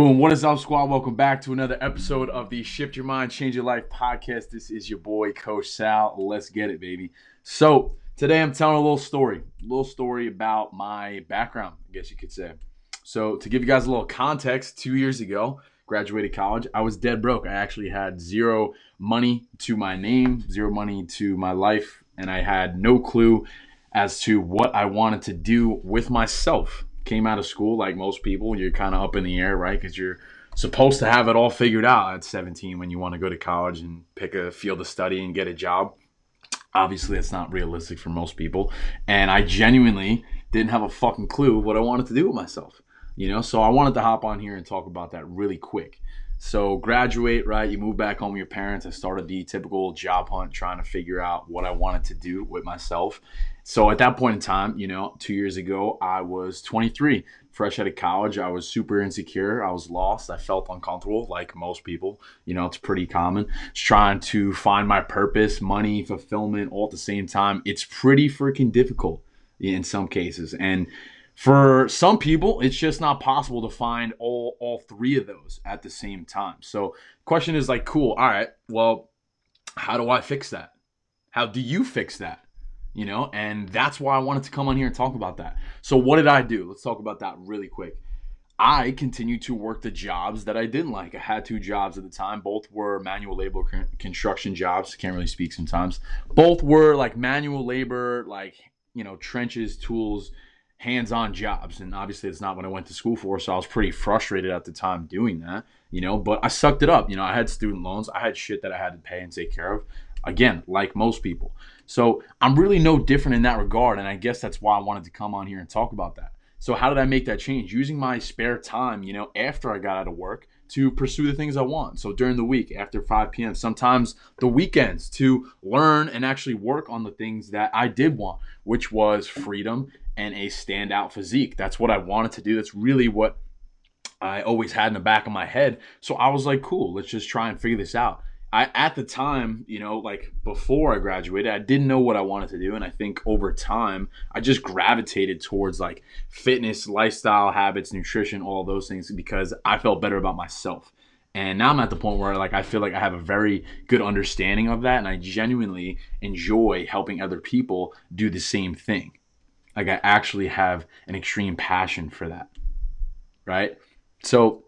Boom. What is up, squad? Welcome back to another episode of the Shift Your Mind, Change Your Life podcast. This is your boy, Coach Sal. Let's get it, baby. So, today I'm telling a little story, a little story about my background, I guess you could say. So, to give you guys a little context, two years ago, graduated college, I was dead broke. I actually had zero money to my name, zero money to my life, and I had no clue as to what I wanted to do with myself came out of school like most people you're kind of up in the air right? Because you're supposed to have it all figured out at 17 when you want to go to college and pick a field of study and get a job. Obviously that's not realistic for most people and i genuinely didn't have a fucking clue what i wanted to do with myself you know? So i wanted to hop on here and talk about that really quick so graduate, right? You move back home with your parents. I started the typical job hunt, trying to figure out what I wanted to do with myself. So at that point in time, you know, two years ago, I was 23, fresh out of college. I was super insecure. I was lost. I felt uncomfortable, like most people. You know, it's pretty common. Just trying to find my purpose, money, fulfillment, all at the same time. It's pretty freaking difficult in some cases, and for some people, it's just not possible to find all all three of those at the same time. So, question is like, cool, all right, well, how do I fix that? How do you fix that? You know, and that's why I wanted to come on here and talk about that. So, what did I do? Let's talk about that really quick. I continued to work the jobs that I didn't like. I had two jobs at the time. Both were manual labor construction jobs. Can't really speak sometimes. Both were like manual labor, like, you know, trenches, tools, hands-on jobs. And obviously it's not what i went to school for so i was pretty frustrated at the time doing that you know but i sucked it up. You know i had student loans. I had shit that i had to pay and take care of again like most people. So i'm really no different in that regard and i guess that's why i wanted to come on here and talk about that. So how did i make that change? Using my spare time you know after i got out of work to pursue the things I want. So during the week after 5 p.m., sometimes the weekends to learn and actually work on the things that I did want, which was freedom and a standout physique. That's what I wanted to do. That's really what I always had in the back of my head. So I was like, cool, let's just try and figure this out. I at the time, you know, like before I graduated, I didn't know what I wanted to do and I think over time I just gravitated towards like fitness, lifestyle habits, nutrition, all those things because I felt better about myself. And now I'm at the point where like I feel like I have a very good understanding of that and I genuinely enjoy helping other people do the same thing. Like I actually have an extreme passion for that. Right? So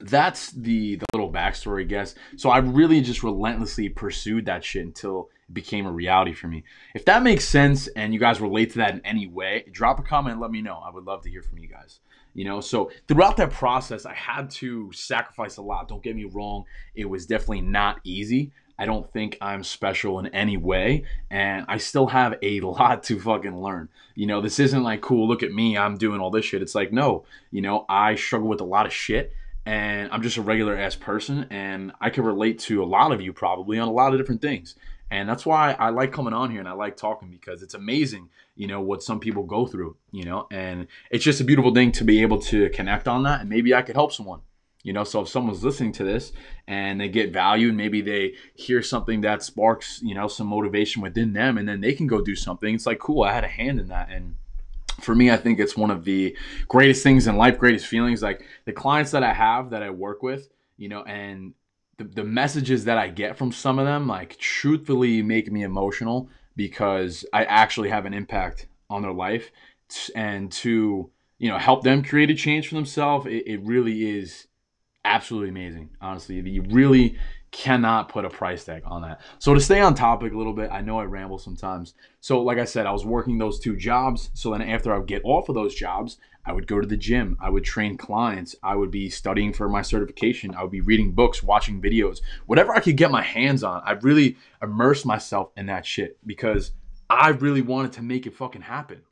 that's the the little backstory, I guess. So I really just relentlessly pursued that shit until it became a reality for me. If that makes sense and you guys relate to that in any way, drop a comment and let me know. I would love to hear from you guys. You know, so throughout that process, I had to sacrifice a lot. Don't get me wrong, it was definitely not easy. I don't think I'm special in any way, and I still have a lot to fucking learn. You know, this isn't like, cool, look at me, I'm doing all this shit. It's like, no, you know, I struggle with a lot of shit, and I'm just a regular ass person, and I can relate to a lot of you probably on a lot of different things. And that's why I like coming on here and I like talking because it's amazing, you know, what some people go through, you know, and it's just a beautiful thing to be able to connect on that. And maybe I could help someone, you know, so if someone's listening to this and they get value and maybe they hear something that sparks, you know, some motivation within them and then they can go do something, it's like, cool, I had a hand in that. And for me, I think it's one of the greatest things in life, greatest feelings. Like the clients that I have that I work with, you know, and the, the messages that I get from some of them, like truthfully make me emotional because I actually have an impact on their life and to, you know, help them create a change for themselves. It, it really is absolutely amazing. Honestly, you really cannot put a price tag on that. So to stay on topic a little bit, I know I ramble sometimes. So like I said, I was working those two jobs. So then after I would get off of those jobs, I would go to the gym. I would train clients. I would be studying for my certification. I would be reading books, watching videos, whatever I could get my hands on. I really immersed myself in that shit because I really wanted to make it fucking happen.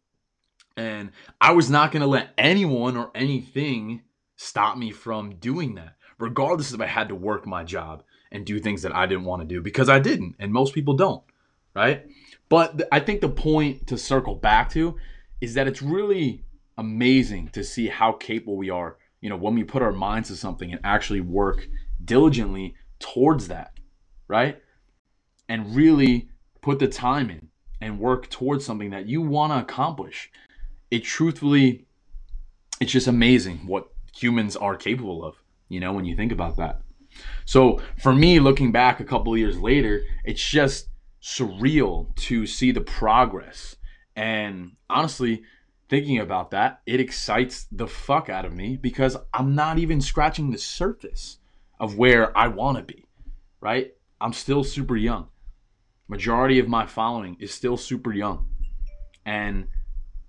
And I was not going to let anyone or anything stop me from doing that, regardless if I had to work my job and do things that I didn't want to do because I didn't, and most people don't, right? But th- I think the point to circle back to is that it's really amazing to see how capable we are, you know, when we put our minds to something and actually work diligently towards that, right? And really put the time in and work towards something that you want to accomplish. It truthfully, it's just amazing what humans are capable of, you know, when you think about that. So for me, looking back a couple of years later, it's just surreal to see the progress. And honestly, thinking about that, it excites the fuck out of me because I'm not even scratching the surface of where I want to be, right? I'm still super young. Majority of my following is still super young. And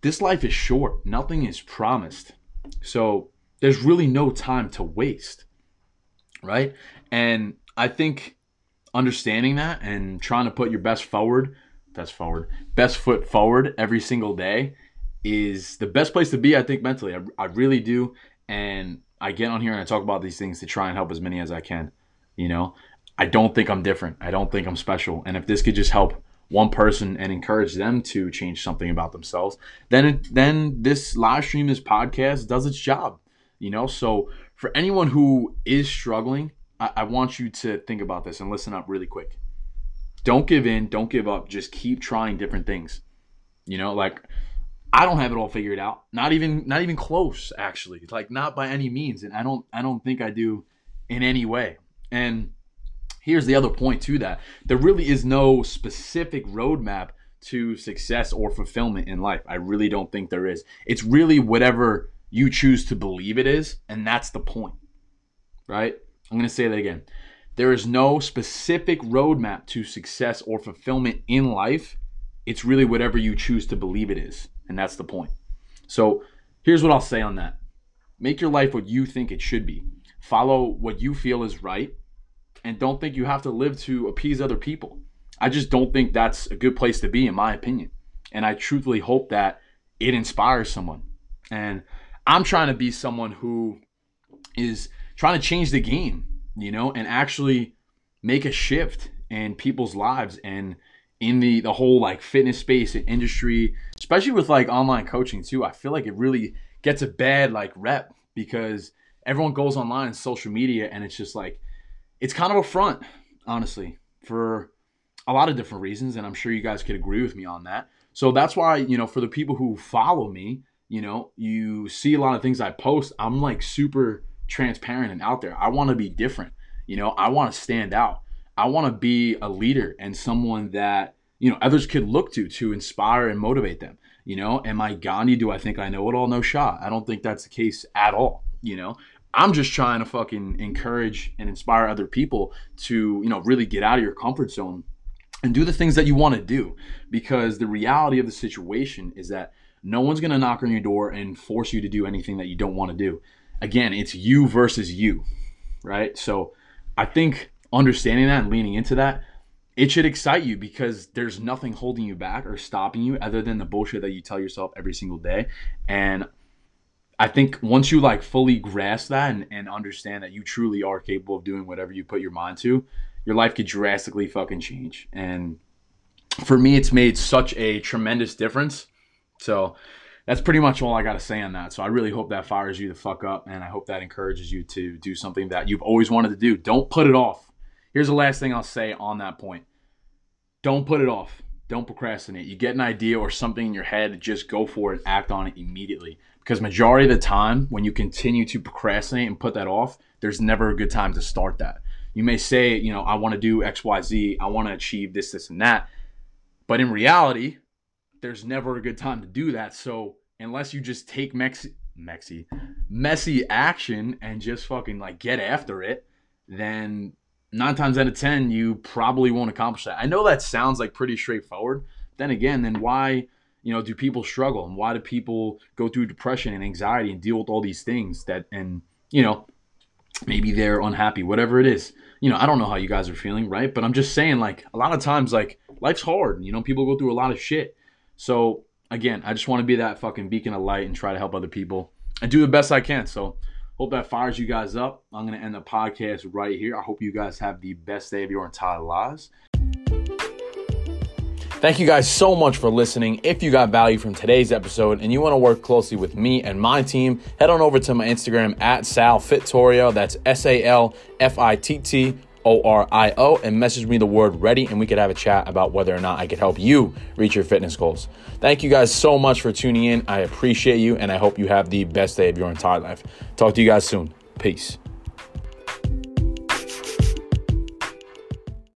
this life is short. Nothing is promised. So there's really no time to waste. Right? And I think understanding that and trying to put your best forward, best forward, best foot forward every single day is the best place to be, I think, mentally. I, I really do. And I get on here and I talk about these things to try and help as many as I can. You know, I don't think I'm different. I don't think I'm special. And if this could just help one person and encourage them to change something about themselves, then it, then this live stream, this podcast does its job. You know, so for anyone who is struggling, I, I want you to think about this and listen up really quick. Don't give in. Don't give up. Just keep trying different things. You know, like I don't have it all figured out. Not even not even close actually. Like not by any means and I don't I don't think I do in any way. And here's the other point to that. There really is no specific roadmap to success or fulfillment in life. I really don't think there is. It's really whatever you choose to believe it is and that's the point. Right? I'm going to say that again. There is no specific roadmap to success or fulfillment in life. It's really whatever you choose to believe it is. And that's the point. So here's what I'll say on that make your life what you think it should be, follow what you feel is right, and don't think you have to live to appease other people. I just don't think that's a good place to be, in my opinion. And I truthfully hope that it inspires someone. And I'm trying to be someone who is trying to change the game, you know, and actually make a shift in people's lives and in the the whole like fitness space and industry, especially with like online coaching too. I feel like it really gets a bad like rep because everyone goes online and social media and it's just like it's kind of a front, honestly, for a lot of different reasons and I'm sure you guys could agree with me on that. So that's why, you know, for the people who follow me, you know, you see a lot of things I post, I'm like super transparent and out there. I want to be different. You know, I want to stand out. I want to be a leader and someone that, you know, others could look to to inspire and motivate them. You know, am I Gandhi? Do I think I know it all? No shot. I don't think that's the case at all. You know, I'm just trying to fucking encourage and inspire other people to, you know, really get out of your comfort zone and do the things that you want to do. Because the reality of the situation is that no one's going to knock on your door and force you to do anything that you don't want to do. Again, it's you versus you, right? So I think understanding that and leaning into that, it should excite you because there's nothing holding you back or stopping you other than the bullshit that you tell yourself every single day. And I think once you like fully grasp that and, and understand that you truly are capable of doing whatever you put your mind to, your life could drastically fucking change. And for me, it's made such a tremendous difference. So that's pretty much all I got to say on that. So I really hope that fires you the fuck up, and I hope that encourages you to do something that you've always wanted to do. Don't put it off. Here's the last thing I'll say on that point. Don't put it off. Don't procrastinate. You get an idea or something in your head, just go for it, act on it immediately. Because majority of the time, when you continue to procrastinate and put that off, there's never a good time to start that. You may say, you know, I want to do X, Y, Z. I want to achieve this, this, and that. But in reality, there's never a good time to do that. So unless you just take mexi, mexi, messy action and just fucking like get after it, then nine times out of ten, you probably won't accomplish that. I know that sounds like pretty straightforward. Then again, then why, you know, do people struggle and why do people go through depression and anxiety and deal with all these things that and you know, maybe they're unhappy, whatever it is. You know, I don't know how you guys are feeling, right? But I'm just saying, like, a lot of times, like, life's hard. You know, people go through a lot of shit. So again, I just want to be that fucking beacon of light and try to help other people and do the best I can. So Hope that fires you guys up. I'm to end the podcast right here. I hope you guys have the best day of your entire lives. Thank you guys so much for listening. If you got value from today's episode and you want to work closely with me and my team, head on over to my Instagram at Sal Fittorio. That's S A L F I T T O R I O and message me the word ready and we could have a chat about whether or not I could help you reach your fitness goals. Thank you guys so much for tuning in. I appreciate you and I hope you have the best day of your entire life. Talk to you guys soon. Peace.